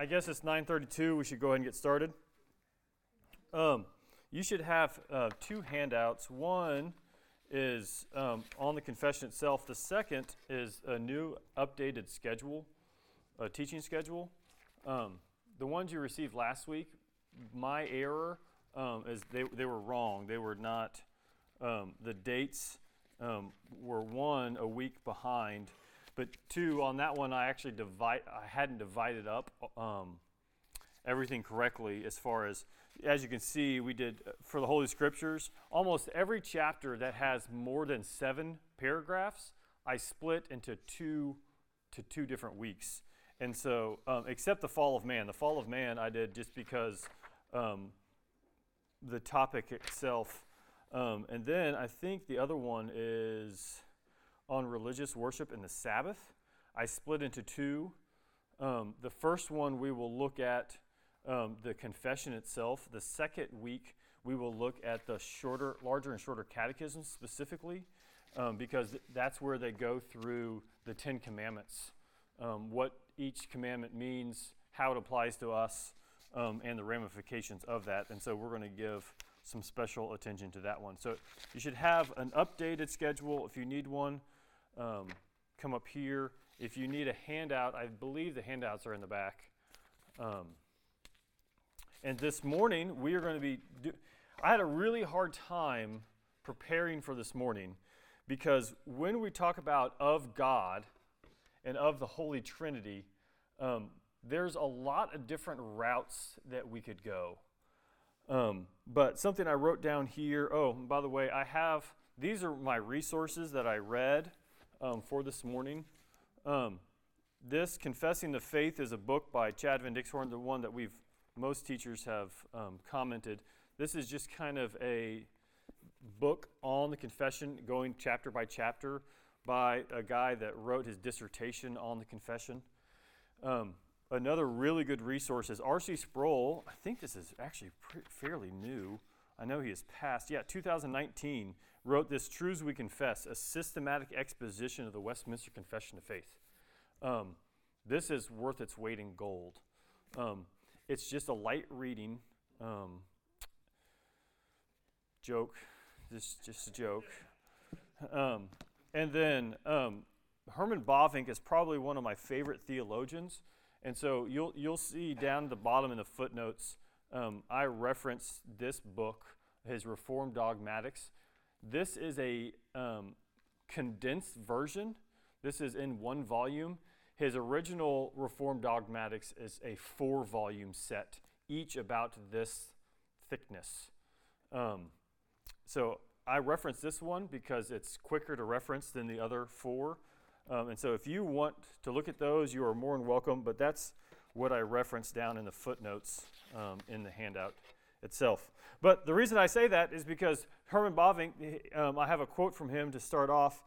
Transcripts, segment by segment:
I guess it's 9:32. We should go ahead and get started. Um, you should have uh, two handouts. One is um, on the confession itself. The second is a new updated schedule, a teaching schedule. Um, the ones you received last week, my error um, is they, they were wrong. They were not, um, the dates um, were one, a week behind. But two, on that one, I actually divide, I hadn't divided up um, everything correctly as far as as you can see, we did uh, for the Holy Scriptures, almost every chapter that has more than seven paragraphs, I split into two to two different weeks. And so, um, except the fall of man, the fall of man I did just because um, the topic itself. Um, and then I think the other one is on religious worship and the Sabbath. I split into two. Um, the first one we will look at um, the confession itself. The second week, we will look at the shorter, larger and shorter catechisms specifically, um, because that's where they go through the Ten Commandments, um, what each commandment means, how it applies to us, um, and the ramifications of that. And so we're going to give some special attention to that one. So you should have an updated schedule. If you need one, um, come up here. If you need a handout, I believe the handouts are in the back. Um, and this morning, we are going to be. Do- I had a really hard time preparing for this morning because when we talk about of God and of the Holy Trinity, um, there's a lot of different routes that we could go. Um, but something I wrote down here. Oh, by the way, I have these are my resources that I read um, for this morning. Um, this Confessing the Faith is a book by Chad Van Dixhoorn, the one that we've most teachers have um, commented, this is just kind of a book on the confession, going chapter by chapter, by a guy that wrote his dissertation on the confession. Um, another really good resource is R.C. Sproul. I think this is actually fairly new. I know he has passed. Yeah, 2019 wrote this Truths We Confess, a systematic exposition of the Westminster Confession of Faith. Um, this is worth its weight in gold. Um, it's just a light reading um, joke, just just a joke. Um, and then um, Herman Bavinck is probably one of my favorite theologians, and so you'll you'll see down at the bottom in the footnotes. Um, I reference this book, his Reformed Dogmatics. This is a um, condensed version. This is in one volume, his original Reformed Dogmatics is a four volume set, each about this thickness. Um, so I reference this one because it's quicker to reference than the other four. Um, and so if you want to look at those, you are more than welcome, but that's what I reference down in the footnotes um, in the handout itself. But the reason I say that is because Herman Bavinck, um, I have a quote from him to start off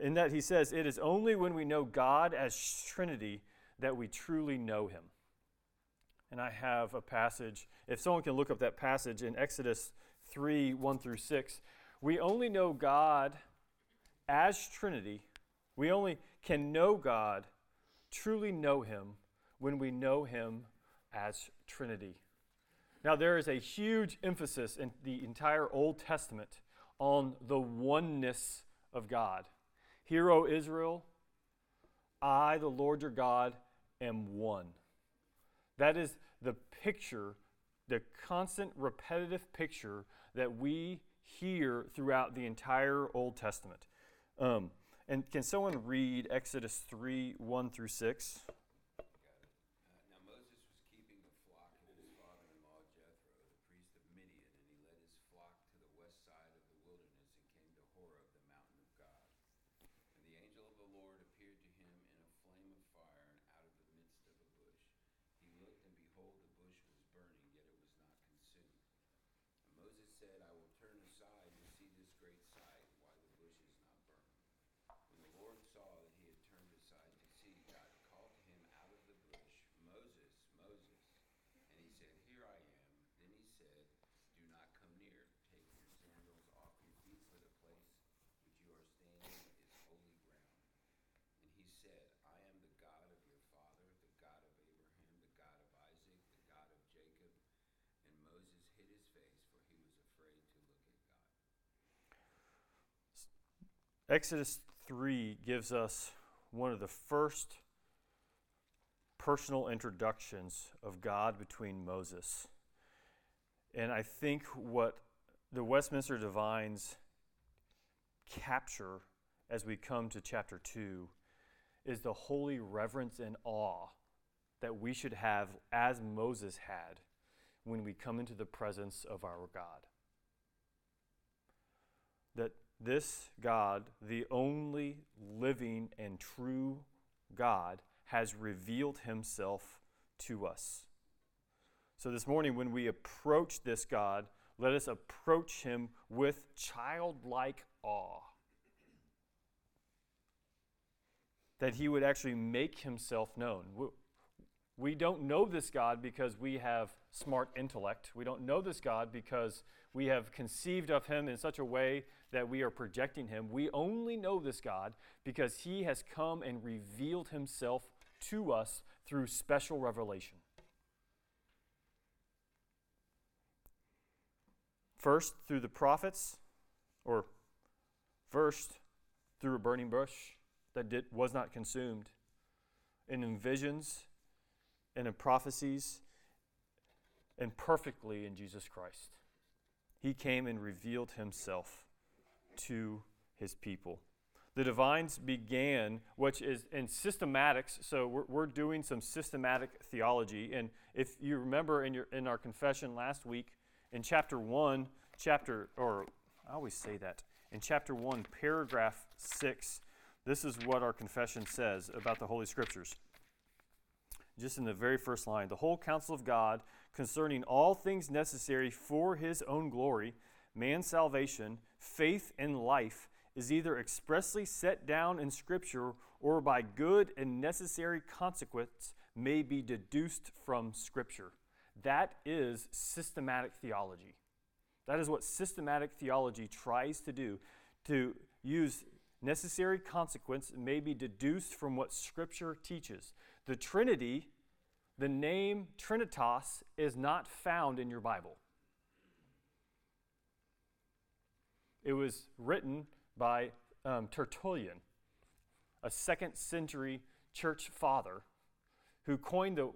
in that he says, It is only when we know God as Trinity that we truly know him. And I have a passage, if someone can look up that passage in Exodus 3 1 through 6, we only know God as Trinity. We only can know God, truly know him, when we know him as Trinity. Now, there is a huge emphasis in the entire Old Testament on the oneness of God. Hear, O Israel, I, the Lord your God, am one. That is the picture, the constant repetitive picture that we hear throughout the entire Old Testament. Um, and can someone read Exodus 3 1 through 6? Exodus 3 gives us one of the first personal introductions of God between Moses. And I think what the Westminster Divines capture as we come to chapter 2 is the holy reverence and awe that we should have as Moses had when we come into the presence of our God. This God, the only living and true God, has revealed himself to us. So this morning, when we approach this God, let us approach him with childlike awe. That he would actually make himself known. We don't know this God because we have smart intellect. We don't know this God because we have conceived of him in such a way that we are projecting him. We only know this God because he has come and revealed himself to us through special revelation. First, through the prophets, or first, through a burning bush that did, was not consumed, and in visions and in prophecies, and perfectly in Jesus Christ. He came and revealed himself to his people. The divines began, which is in systematics, so we're, we're doing some systematic theology. And if you remember in, your, in our confession last week, in chapter 1, chapter, or I always say that, in chapter 1, paragraph 6, this is what our confession says about the Holy Scriptures. Just in the very first line the whole counsel of God concerning all things necessary for his own glory, man's salvation, faith, and life is either expressly set down in Scripture or by good and necessary consequence may be deduced from Scripture. That is systematic theology. That is what systematic theology tries to do to use necessary consequence may be deduced from what Scripture teaches. The Trinity, the name Trinitas, is not found in your Bible. It was written by um, Tertullian, a second century church father who coined the,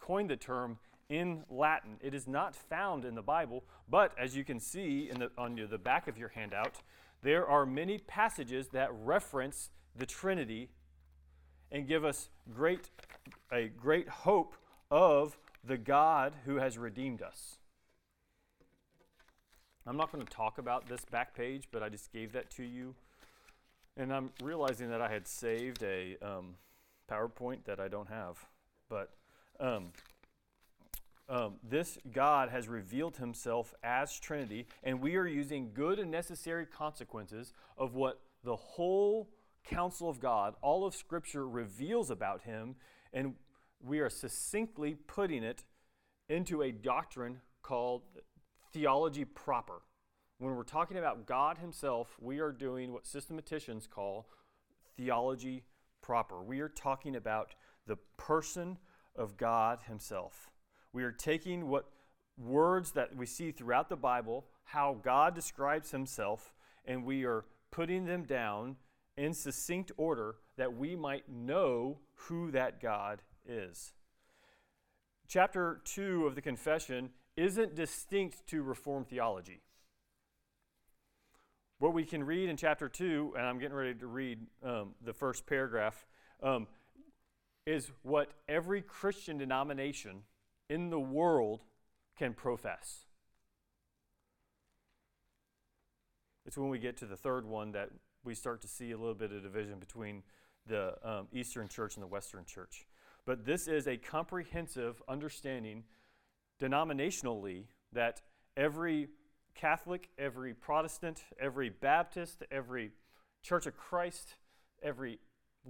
coined the term in Latin. It is not found in the Bible, but as you can see in the, on the back of your handout, there are many passages that reference the Trinity and give us great, a great hope of the God who has redeemed us. I'm not going to talk about this back page, but I just gave that to you. And I'm realizing that I had saved a um, PowerPoint that I don't have. But um, um, this God has revealed himself as Trinity, and we are using good and necessary consequences of what the whole counsel of God, all of Scripture reveals about him, and we are succinctly putting it into a doctrine called theology proper. When we're talking about God Himself, we are doing what systematicians call theology proper. We are talking about the person of God Himself. We are taking what words that we see throughout the Bible, how God describes Himself, and we are putting them down in succinct order that we might know who that God is. Chapter 2 of the confession isn't distinct to Reformed theology. What we can read in chapter 2, and I'm getting ready to read um, the first paragraph, um, is what every Christian denomination in the world can profess. It's when we get to the third one that we start to see a little bit of division between the um, Eastern Church and the Western Church. But this is a comprehensive understanding denominationally that every Catholic, every Protestant, every Baptist, every Church of Christ, every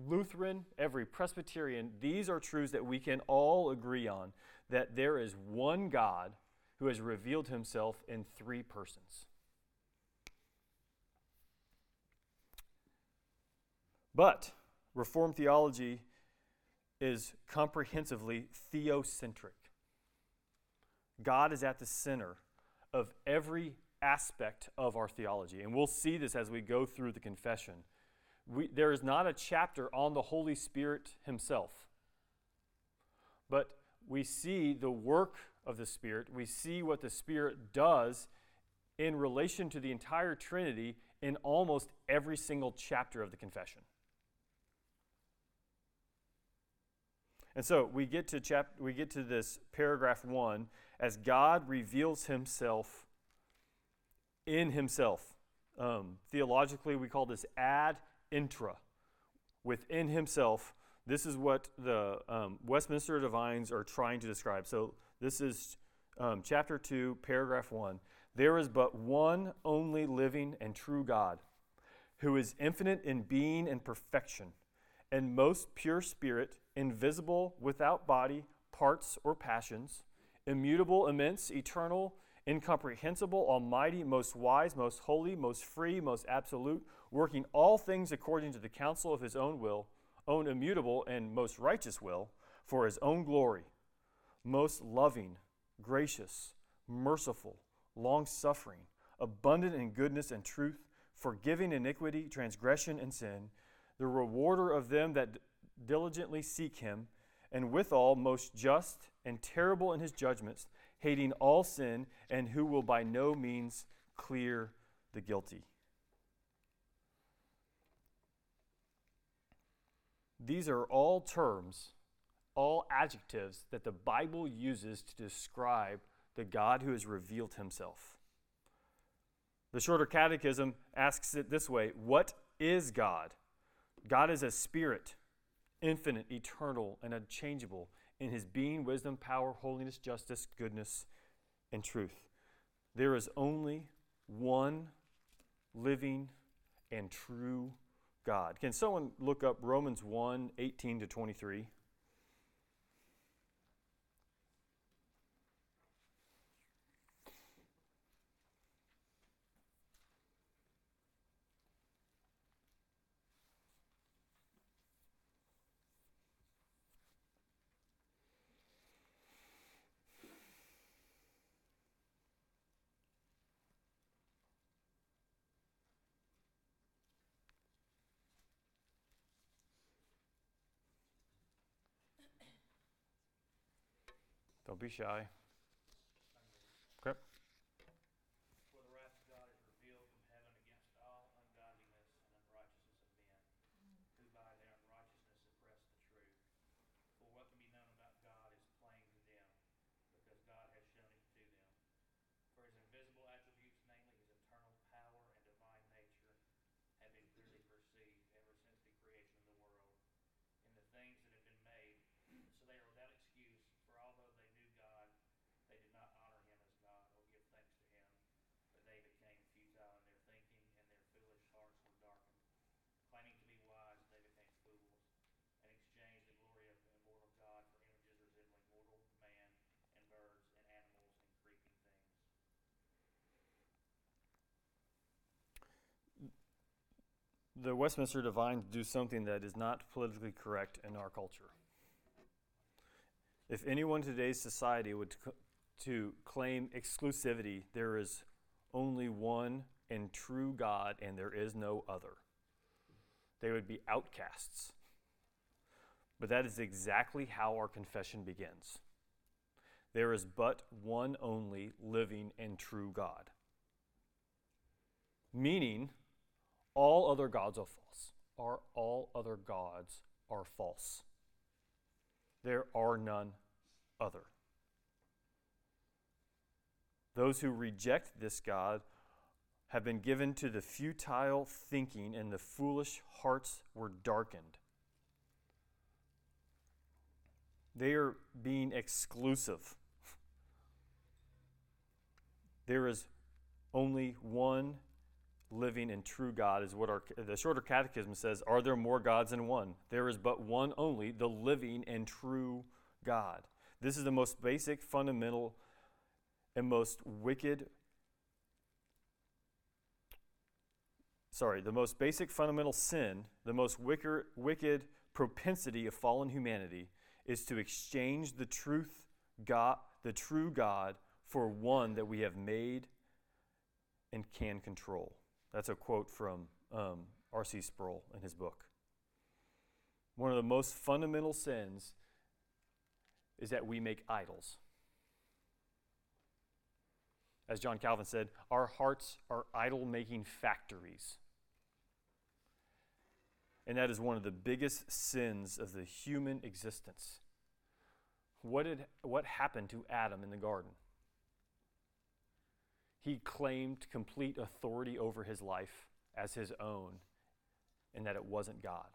Lutheran, every Presbyterian, these are truths that we can all agree on that there is one God who has revealed himself in three persons. But Reformed theology is comprehensively theocentric. God is at the center of every aspect of our theology. And we'll see this as we go through the confession. We, there is not a chapter on the Holy Spirit Himself, but we see the work of the Spirit. We see what the Spirit does in relation to the entire Trinity in almost every single chapter of the confession. And so we get to chap- we get to this paragraph 1 as God reveals himself in himself. Um, theologically, we call this ad intra. Within himself, this is what the um, Westminster Divines are trying to describe. So this is um, chapter 2, paragraph 1. There is but one only living and true God, who is infinite in being and perfection, and most pure spirit, invisible, without body, parts, or passions immutable, immense, eternal, incomprehensible, almighty, most wise, most holy, most free, most absolute, working all things according to the counsel of his own will, own immutable and most righteous will, for his own glory, most loving, gracious, merciful, long suffering, abundant in goodness and truth, forgiving iniquity, transgression, and sin, the rewarder of them that diligently seek him, and withal most just and terrible in his judgments, hating all sin, and who will by no means clear the guilty. These are all terms, all adjectives that the Bible uses to describe the God who has revealed himself. The Shorter Catechism asks it this way What is God? God is a spirit, infinite, eternal, and unchangeable in his being, wisdom, power, holiness, justice, goodness, and truth. There is only one living and true God. Can someone look up Romans 1 18 to 23? Don't be shy. Okay. For the wrath of God is revealed from heaven against all ungodliness and unrighteousness of men, who by their unrighteousness suppress the truth. For what can be known about God is plain to them, because God has shown it to them. For his invisible attributes, namely his eternal power and divine nature, have been clearly perceived ever since the creation of the world, in the things that have been made, so they are without excuse, for although they knew God, they did not honor him as God or give thanks to him, but they became futile in their thinking, and their foolish hearts were darkened. Claiming to be wise, they became fools, and exchanged the glory of the immortal God for images resembling mortal man, and birds, and animals, and creeping things. The Westminster Divines do something that is not politically correct in our culture. If anyone in today's society would c- to claim exclusivity, there is only one and true God, and there is no other. They would be outcasts. But that is exactly how our confession begins. There is but one only living and true God. Meaning, all other gods are false. Are all other gods are false. There are none other. Those who reject this God have been given to the futile thinking, and the foolish hearts were darkened. They are being exclusive. There is only one living and true God, is what our, the shorter catechism says. Are there more gods than one? There is but one only, the living and true God. This is the most basic, fundamental, and most wicked. Sorry, the most basic fundamental sin, the most wicked, wicked propensity of fallen humanity is to exchange the truth God, the true God, for one that we have made and can control. That's a quote from um, R.C. Sproul in his book. One of the most fundamental sins is that we make idols. As John Calvin said, our hearts are idol making factories. And that is one of the biggest sins of the human existence. What, did, what happened to Adam in the garden? He claimed complete authority over his life as his own, and that it wasn't God.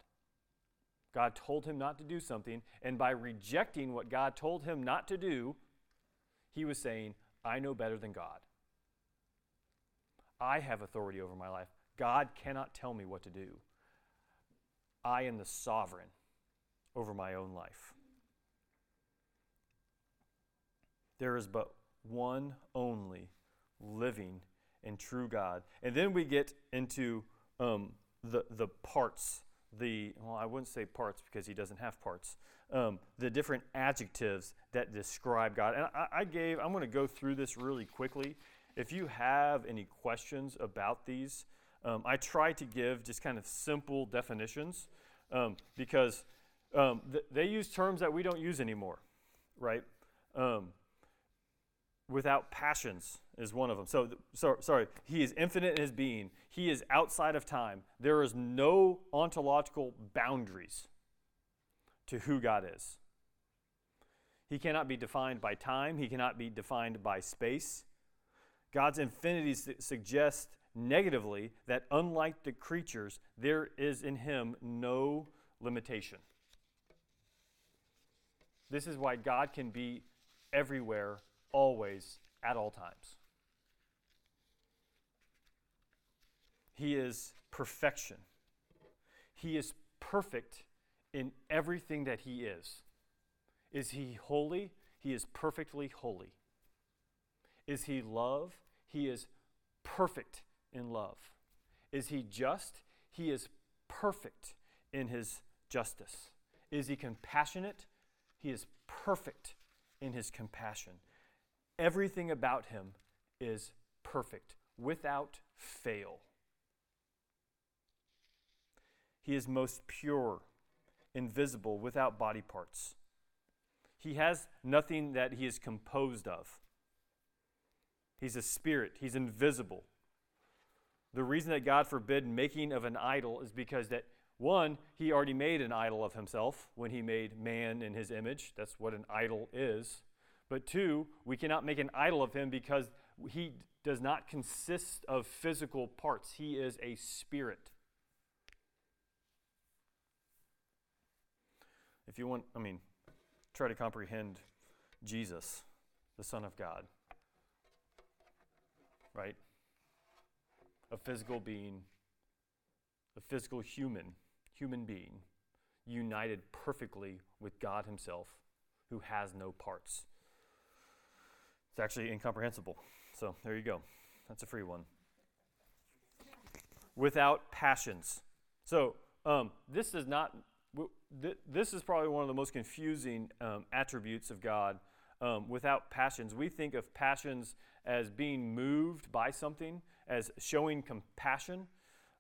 God told him not to do something, and by rejecting what God told him not to do, he was saying, I know better than God. I have authority over my life. God cannot tell me what to do. I am the sovereign over my own life. There is but one only living and true God. And then we get into um, the, the parts, the, well, I wouldn't say parts because he doesn't have parts, um, the different adjectives that describe God. And I, I gave, I'm going to go through this really quickly. If you have any questions about these, um, I try to give just kind of simple definitions um, because um, th- they use terms that we don't use anymore, right? Um, without passions is one of them. So, so, sorry, he is infinite in his being. He is outside of time. There is no ontological boundaries to who God is. He cannot be defined by time. He cannot be defined by space. God's infinity su- suggests negatively that unlike the creatures, there is in him no limitation. This is why God can be everywhere, always, at all times. He is perfection. He is perfect in everything that he is. Is he holy? He is perfectly holy. Is he love? He is perfect in love. Is he just? He is perfect in his justice. Is he compassionate? He is perfect in his compassion. Everything about him is perfect, without fail. He is most pure, invisible, without body parts. He has nothing that he is composed of. He's a spirit, he's invisible. The reason that God forbid making of an idol is because that one, he already made an idol of himself when he made man in his image. That's what an idol is. But two, we cannot make an idol of him because he does not consist of physical parts. He is a spirit. If you want, I mean, try to comprehend Jesus, the Son of God, right? A physical being, a physical human, human being, united perfectly with God Himself, who has no parts. Actually incomprehensible. So there you go. That's a free one. Without passions. So um, this is not. th- This is probably one of the most confusing um, attributes of God. Um, without passions, we think of passions as being moved by something, as showing compassion,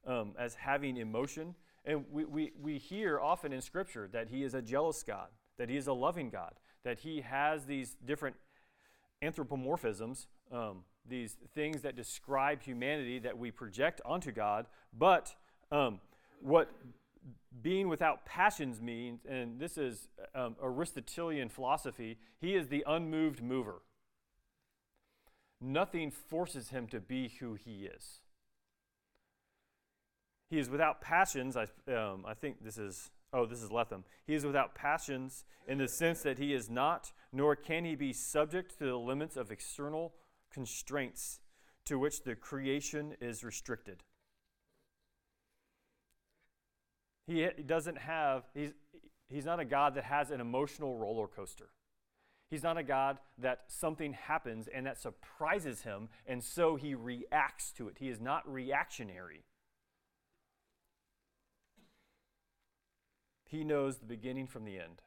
um, as having emotion. And we, we, we hear often in Scripture that He is a jealous God, that He is a loving God, that He has these different anthropomorphisms, um, these things that describe humanity that we project onto God. But um, what being without passions means, and this is um, Aristotelian philosophy, he is the unmoved mover. Nothing forces him to be who he is. He is without passions. I, um, I think this is, oh, this is Letham. He is without passions in the sense that he is not, nor can he be subject to the limits of external constraints to which the creation is restricted. He, doesn't have, he's, he's not a God that has an emotional roller coaster. He's not a God that something happens and that surprises him, and so he reacts to it. He is not reactionary. He knows the beginning from the end,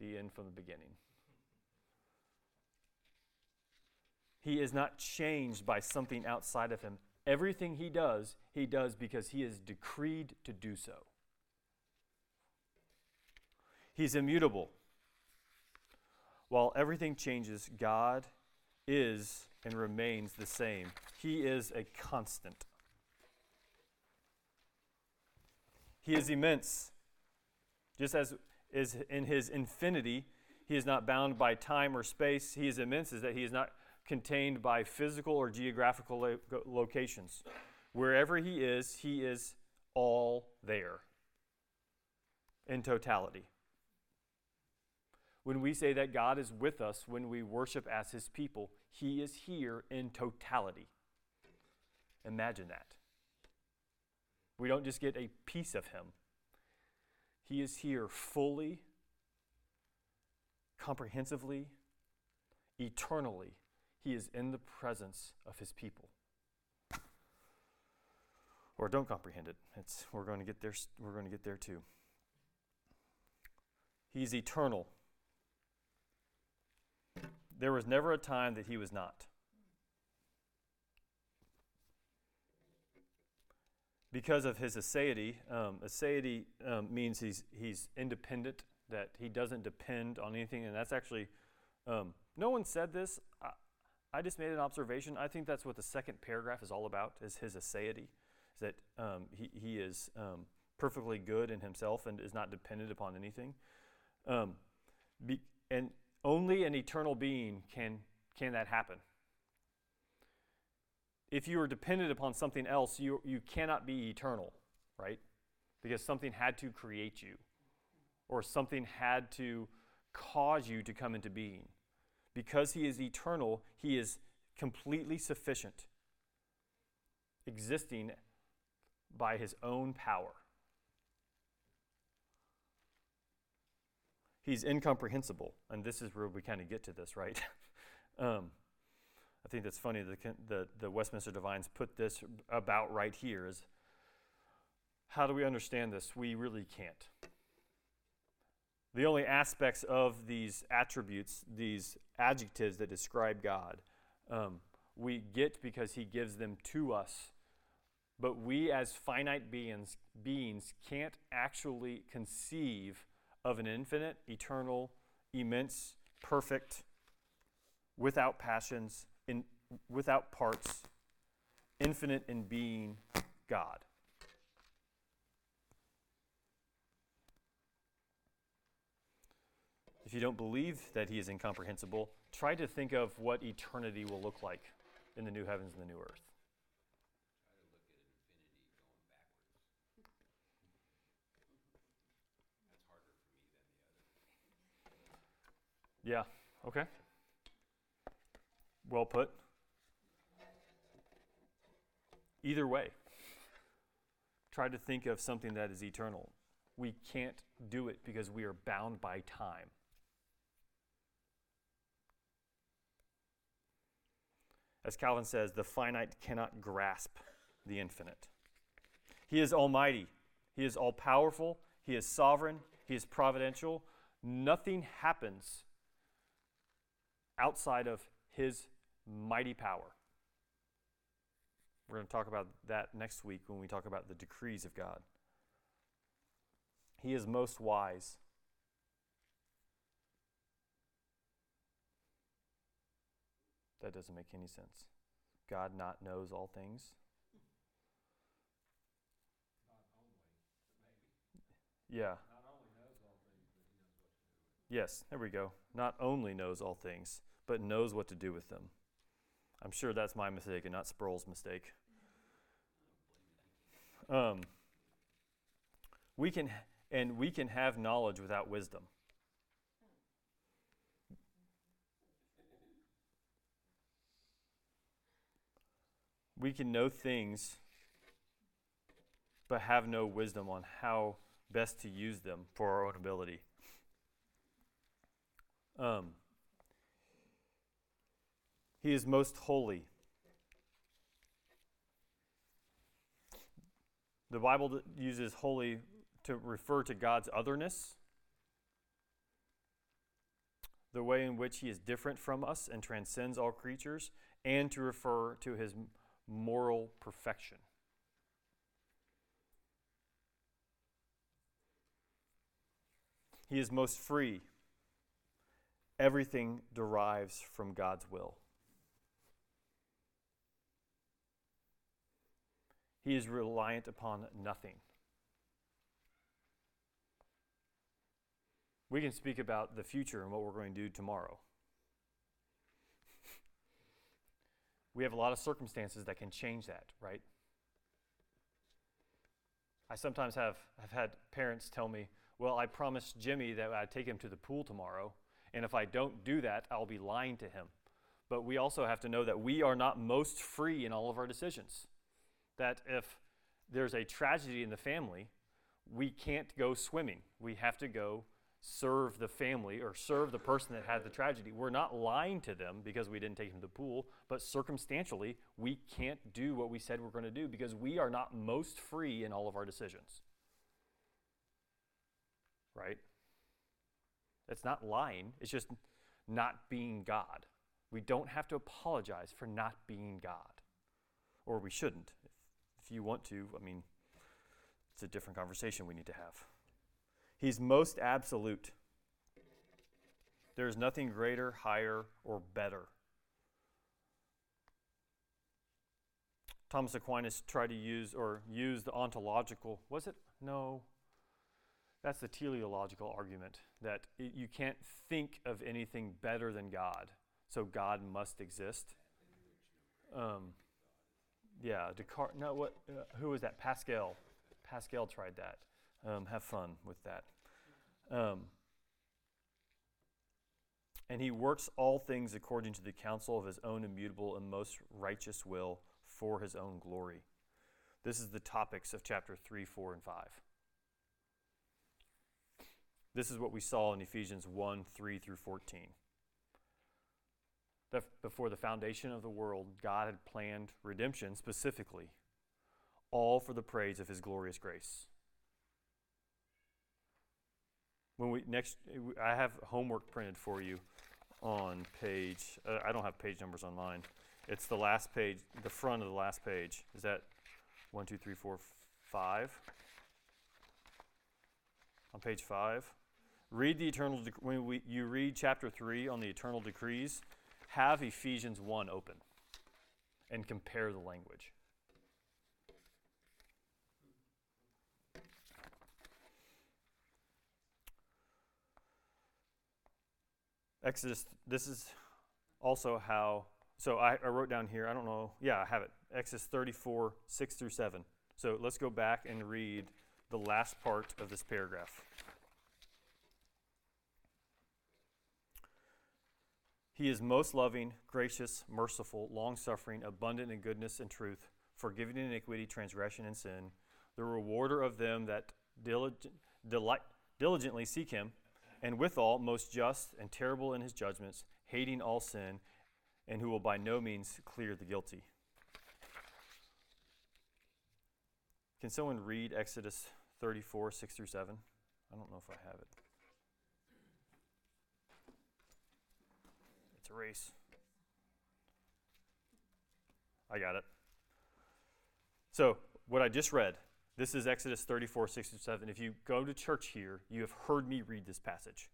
the end from the beginning. He is not changed by something outside of him. Everything he does, he does because he is decreed to do so. He's immutable. While everything changes, God is and remains the same. He is a constant. He is immense. Just as is in his infinity, he is not bound by time or space. He is immense, is that he is not contained by physical or geographical lo- locations. Wherever he is, he is all there in totality. When we say that God is with us when we worship as his people, he is here in totality. Imagine that. We don't just get a piece of him, he is here fully, comprehensively, eternally. He is in the presence of his people. Or don't comprehend it. It's, we're going to get there. We're going to get there too. He's eternal. There was never a time that he was not. Because of his aseity, um, aseity um, means he's, he's independent, that he doesn't depend on anything, and that's actually, um, no one said this. I, I, just made an observation. I think that's what the second paragraph is all about, is his aseity, is that um, he, he is um, perfectly good in himself and is not dependent upon anything. Um, be, and only an eternal being can, can that happen. If you are dependent upon something else, you, you cannot be eternal, right? Because something had to create you, or something had to cause you to come into being. Because he is eternal, he is completely sufficient, existing by his own power. he's incomprehensible. And this is where we kind of get to this, right? um, I think that's funny. The, the, the Westminster Divines put this about right here is how do we understand this? We really can't. The only aspects of these attributes, these adjectives that describe God, um, we get because He gives them to us. But we, as finite beings, beings, can't actually conceive of an infinite, eternal, immense, perfect, without passions, in, without parts, infinite in being God. If you don't believe that he is incomprehensible, try to think of what eternity will look like in the new heavens and the new earth. Yeah, okay. Well put. Either way, try to think of something that is eternal. We can't do it because we are bound by time. As Calvin says, the finite cannot grasp the infinite. He is almighty, He is all powerful, He is sovereign, He is providential. Nothing happens outside of his mighty power. We're going to talk about that next week when we talk about the decrees of God. He is most wise. That doesn't make any sense. God not knows all things. Yeah. Yes, there we go. Not only knows all things, but knows what to do with them. I'm sure that's my mistake and not Sproul's mistake. Um, we can, and we can have knowledge without wisdom. We can know things, but have no wisdom on how best to use them for our own ability. Um, he is most holy. The Bible uses holy to refer to God's otherness. the way in which he is different from us and transcends all creatures, and to refer to his moral perfection. He is most free. Everything derives from God's will. He is reliant upon nothing. We can speak about the future and what we're going to do tomorrow. we have a lot of circumstances that can change that, right? I sometimes have have had parents tell me, "Well, I promised Jimmy that I'd take him to the pool tomorrow, and if I don't do that, I'll be lying to him." But we also have to know that we are not most free in all of our decisions. That if there's a tragedy in the family, we can't go swimming. We have to go serve the family or serve the person that had the tragedy. We're not lying to them because we didn't take them to the pool, but circumstantially, we can't do what we said we're going to do because we are not most free in all of our decisions. Right? It's not lying, it's just not being God. We don't have to apologize for not being God. Or we shouldn't. You want to, I mean, it's a different conversation we need to have. He's most absolute. There is nothing greater, higher, or better. Thomas Aquinas tried to use or use the ontological, was it? No. That's the teleological argument that it, you can't think of anything better than God, so God must exist. Um, yeah, Descartes. No, what? Uh, who was that? Pascal. Pascal tried that. Um, have fun with that. Um, and he works all things according to the counsel of his own immutable and most righteous will for his own glory. This is the topics of chapter 3, 4, and 5. This is what we saw in Ephesians 1, 3 through 14. Before the foundation of the world, God had planned redemption specifically, all for the praise of his glorious grace. When we next i have homework printed for you on page uh, i don't have page numbers on mine. It's the last page the front of the last page. Is that one two three four five? On page five. Read the eternal dec- when we, you read chapter 3 on the eternal decrees have ephesians 1 open and compare the language Exodus, this is also how, so I, I, wrote down here, I don't know, yeah, I have it. Exodus 34, 6 through 7. So let's go back and read the last part of this paragraph. He is most loving, gracious, merciful, long suffering, abundant in goodness and truth, forgiving iniquity, transgression, and sin, the rewarder of them that diligent, delight, diligently seek him and withal most just and terrible in his judgments, hating all sin, and who will by no means clear the guilty. Can someone read Exodus 34, 6 through 7? I don't know if I have it. It's a race. I got it. So, what I just read this is Exodus 34, 6 to 7. If you go to church here, you have heard me read this passage.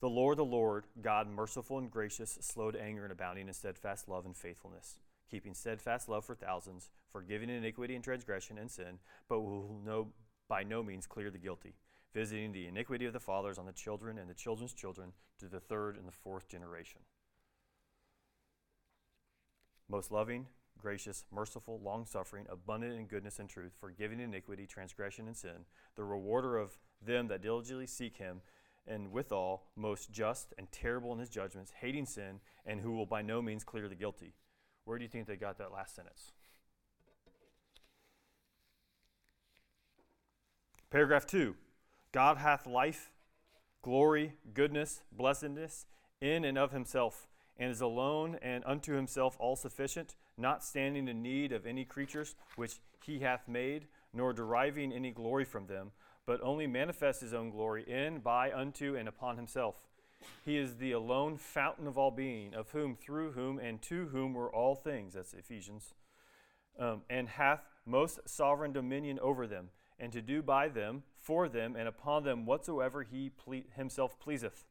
The Lord, the Lord, God, merciful and gracious, slow to anger and abounding in steadfast love and faithfulness, keeping steadfast love for thousands, forgiving iniquity and transgression and sin, but will no, by no means clear the guilty, visiting the iniquity of the fathers on the children and the children's children to the third and the fourth generation. Most loving, gracious, merciful, long suffering, abundant in goodness and truth, forgiving iniquity, transgression, and sin, the rewarder of them that diligently seek him, and withal most just and terrible in his judgments, hating sin, and who will by no means clear the guilty. Where do you think they got that last sentence? Paragraph 2 God hath life, glory, goodness, blessedness in and of himself, and is alone and unto himself all sufficient not standing in need of any creatures which he hath made, nor deriving any glory from them, but only manifests his own glory in, by, unto, and upon himself. He is the alone fountain of all being, of whom, through whom, and to whom were all things. That's Ephesians. Um, and hath most sovereign dominion over them, and to do by them, for them, and upon them whatsoever he ple- himself pleaseth.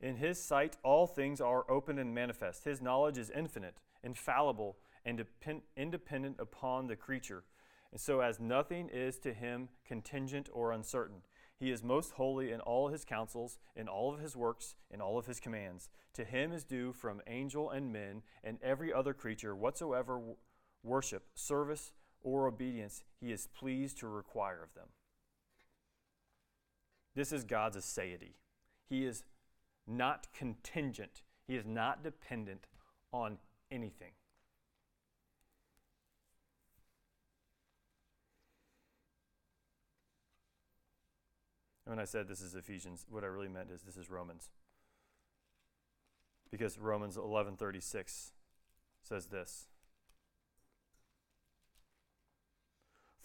In his sight all things are open and manifest. His knowledge is infinite, infallible, and depend- independent upon the creature, and so as nothing is to him contingent or uncertain. He is most holy in all his counsels, in all of his works, in all of his commands. To him is due from angel and men and every other creature whatsoever w- worship, service, or obedience he is pleased to require of them. This is God's aseity. He is not contingent, he is not dependent on anything. When I said this is Ephesians, what I really meant is this is Romans. Because Romans 11:36 says this.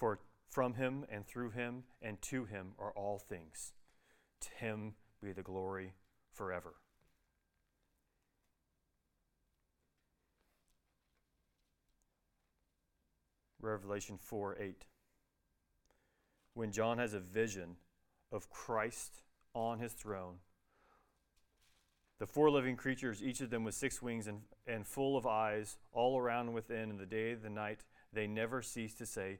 For from him and through him and to him are all things. To him be the glory forever. Revelation 4 8. When John has a vision of Christ on his throne, the four living creatures, each of them with six wings and, and full of eyes, all around and within, in the day and the night, they never cease to say,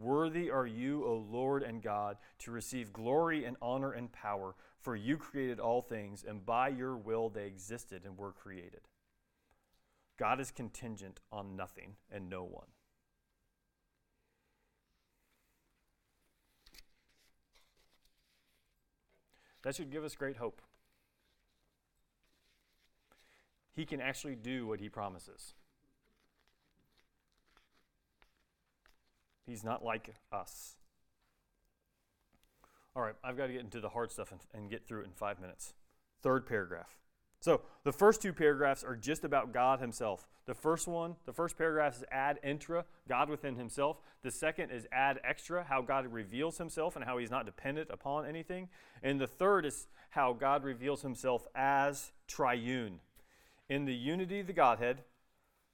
Worthy are you, O Lord and God, to receive glory and honor and power, for you created all things, and by your will they existed and were created. God is contingent on nothing and no one. That should give us great hope. He can actually do what he promises. He's not like us. All right, I've got to get into the hard stuff and, and get through it in five minutes. Third paragraph. So the first two paragraphs are just about God Himself. The first one, the first paragraph is ad intra, God within Himself. The second is ad extra, how God reveals Himself and how He's not dependent upon anything. And the third is how God reveals Himself as triune. In the unity of the Godhead,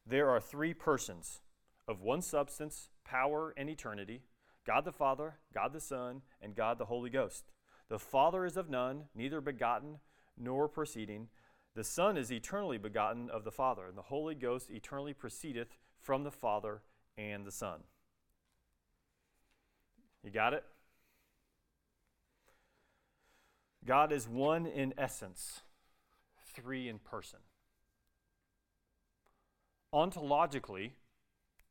there are three persons of one substance, power, and eternity God the Father, God the Son, and God the Holy Ghost. The Father is of none, neither begotten nor proceeding the Son is eternally begotten of the Father, and the Holy Ghost eternally proceedeth from the Father and the Son. You got it? God is one in essence, three in person. Ontologically,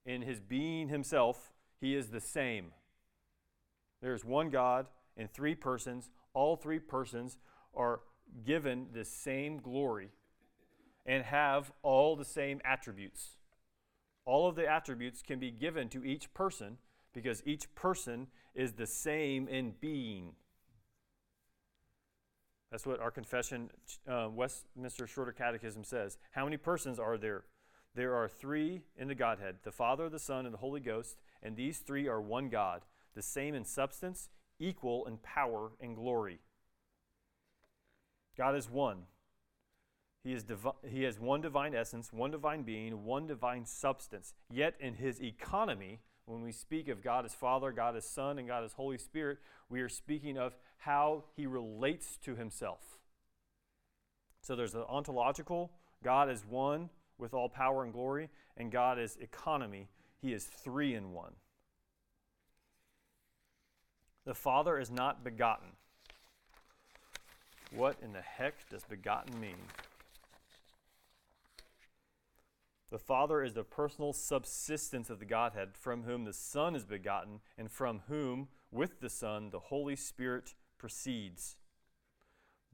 in his being himself, he is the same. There's one God in three persons. All three persons are given the same glory and have all the same attributes. All of the attributes can be given to each person because each person is the same in being. That's what our confession, uh, Westminster Shorter Catechism says. How many persons are there? There are three in the Godhead the Father, the Son, and the Holy Ghost, and these three are one God, the same in substance, equal in power and glory. God is one. He, is divi- he has one divine essence, one divine being, one divine substance. Yet in his economy, when we speak of God as Father, God as Son, and God as Holy Spirit, we are speaking of how he relates to himself. So there's the ontological God is one with all power and glory, and God is economy. He is three in one. The Father is not begotten. What in the heck does begotten mean? The Father is the personal subsistence of the Godhead, from whom the Son is begotten, and from whom, with the Son, the Holy Spirit proceeds.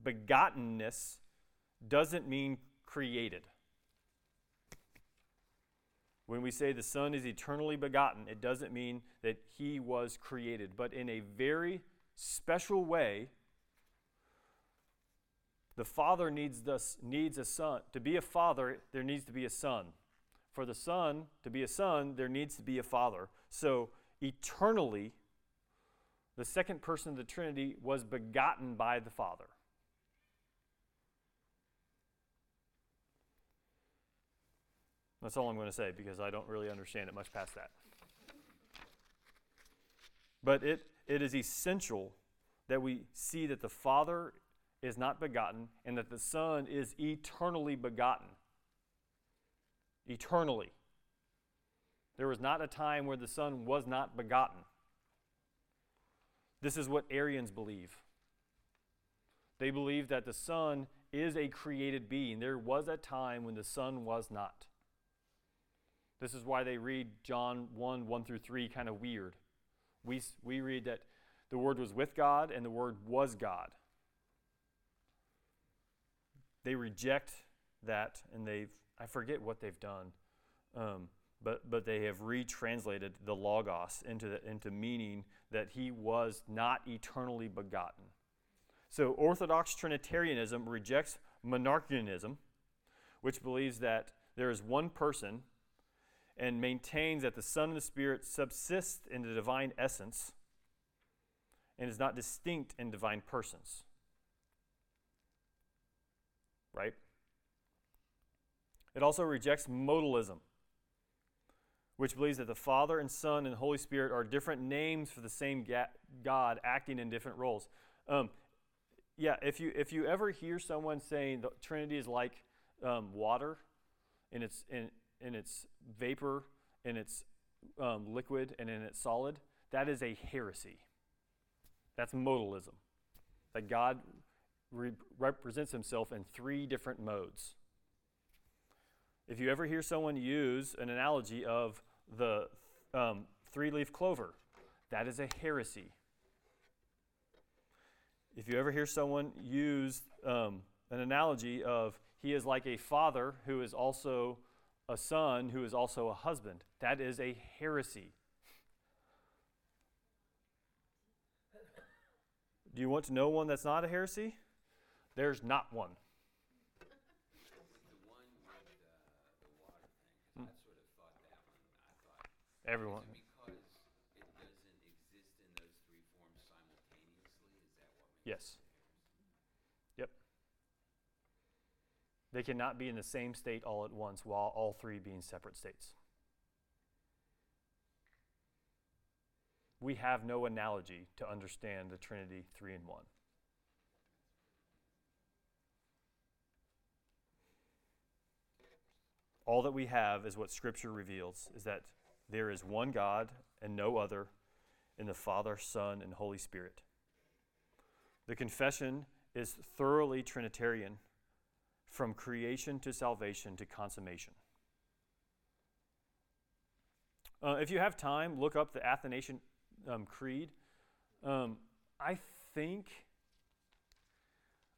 Begottenness doesn't mean created. When we say the Son is eternally begotten, it doesn't mean that he was created, but in a very special way, the Father needs, the, needs a Son. To be a Father, there needs to be a Son. For the Son to be a Son, there needs to be a Father. So, eternally, the second person of the Trinity was begotten by the Father. That's all I'm going to say because I don't really understand it much past that. But it, it is essential that we see that the Father is not begotten and that the Son is eternally begotten. Eternally. There was not a time where the Son was not begotten. This is what Arians believe. They believe that the Son is a created being. There was a time when the Son was not. This is why they read John 1 1 through 3 kind of weird. We, we read that the Word was with God and the Word was God. They reject that and they've, I forget what they've done, um, but, but they have retranslated the Logos into, the, into meaning that he was not eternally begotten. So Orthodox Trinitarianism rejects monarchianism, which believes that there is one person and maintains that the Son and the Spirit subsist in the divine essence and is not distinct in divine persons. Right? It also rejects modalism, which believes that the Father and Son and Holy Spirit are different names for the same God acting in different roles. Um, yeah, if you if you ever hear someone saying the Trinity is like um, water, and it's in in its vapor, in its um, liquid, and in its solid, that is a heresy. That's modalism. That God re- represents himself in three different modes. If you ever hear someone use an analogy of the um, three leaf clover, that is a heresy. If you ever hear someone use um, an analogy of he is like a father who is also a son who is also a husband. That is a heresy. Do you want to know one that's not a heresy? There's not one. Everyone. In those three forms simultaneously, is that what makes Yes. They cannot be in the same state all at once while all three being separate states. We have no analogy to understand the Trinity three in one. All that we have is what Scripture reveals is that there is one God and no other in the Father, Son, and Holy Spirit. The confession is thoroughly Trinitarian from creation to salvation to consummation. Uh, if you have time, look up the Athanasian um, Creed. Um, I think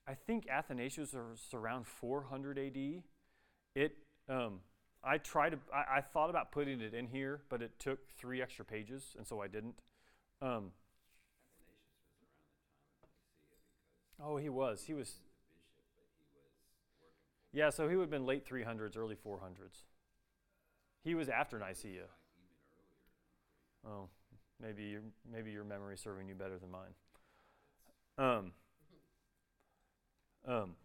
I think Athanasius was around 400 AD. It um, I tried to I, I, thought about putting it in here, but it took three extra pages, and so I didn't. Um, oh, he was. He was. Yeah, so he would have been late 300s, early 400s. He was after Nicaea. Oh, maybe your, maybe your memory serving you better than mine. Um, um,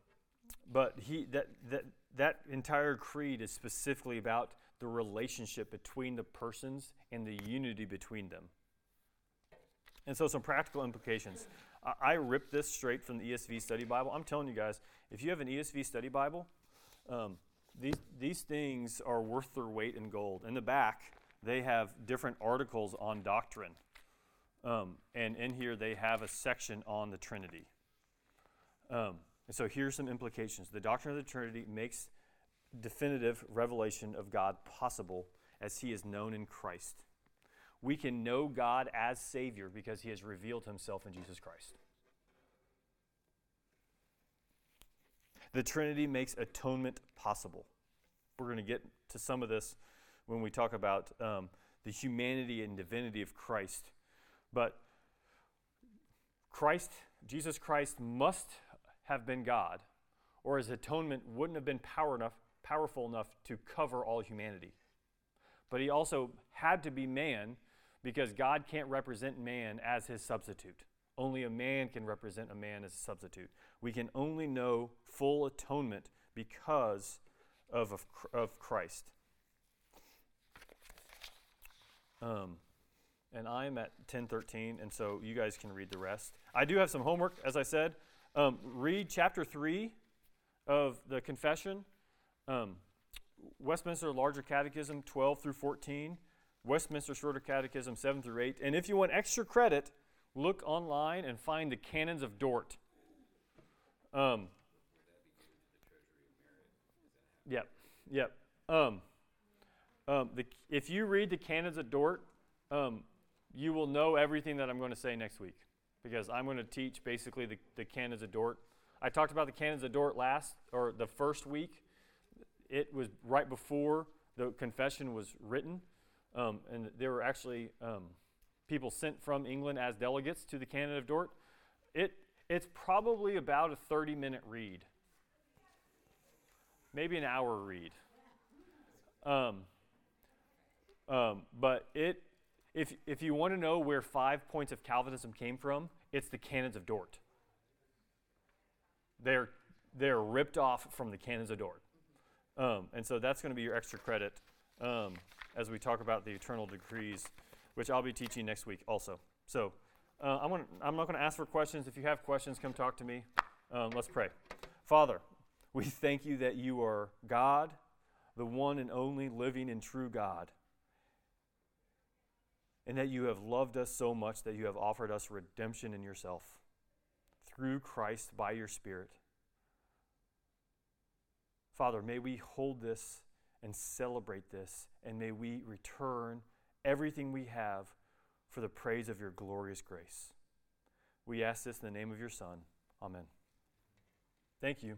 but he that that that entire creed is specifically about the relationship between the persons and the unity between them. And so, some practical implications. I, I ripped this straight from the ESV Study Bible. I'm telling you guys, if you have an ESV Study Bible, um, these, these things are worth their weight in gold. In the back, they have different articles on doctrine. Um, and in here, they have a section on the Trinity. Um, and so here's some implications. The doctrine of the Trinity makes definitive revelation of God possible as he is known in Christ. We can know God as Savior because he has revealed himself in Jesus Christ. The Trinity makes atonement possible. We're going to get to some of this when we talk about um, the humanity and divinity of Christ. But Christ, Jesus Christ, must have been God, or his atonement wouldn't have been power enough, powerful enough to cover all humanity. But he also had to be man because God can't represent man as his substitute. Only a man can represent a man as a substitute. We can only know full atonement because of, of, of Christ. Um, and I'm at 1013, and so you guys can read the rest. I do have some homework, as I said. Um, read chapter 3 of the confession, um, Westminster Larger Catechism 12 through 14, Westminster Shorter Catechism 7 through 8. And if you want extra credit, look online and find the Canons of Dort. Um, yep, yep. Um, um, the, if you read the Canons of Dort, um, you will know everything that I'm going to say next week because I'm going to teach basically the, the Canons of Dort. I talked about the Canons of Dort last, or the first week. It was right before the confession was written, um, and there were actually um, people sent from England as delegates to the Canon of Dort. It, it's probably about a 30 minute read, maybe an hour read. Um, um, but it, if, if you want to know where five points of Calvinism came from, it's the canons of Dort. They're, they're ripped off from the canons of Dort. Um, and so that's going to be your extra credit um, as we talk about the eternal decrees, which I'll be teaching next week also. So uh, I'm, gonna, I'm not going to ask for questions. If you have questions, come talk to me. Um, let's pray. Father, we thank you that you are God, the one and only living and true God and that you have loved us so much that you have offered us redemption in yourself through Christ by your Spirit. Father, may we hold this and celebrate this, and may we return everything we have for the praise of your glorious grace. We ask this in the name of your Son. Amen. Thank you.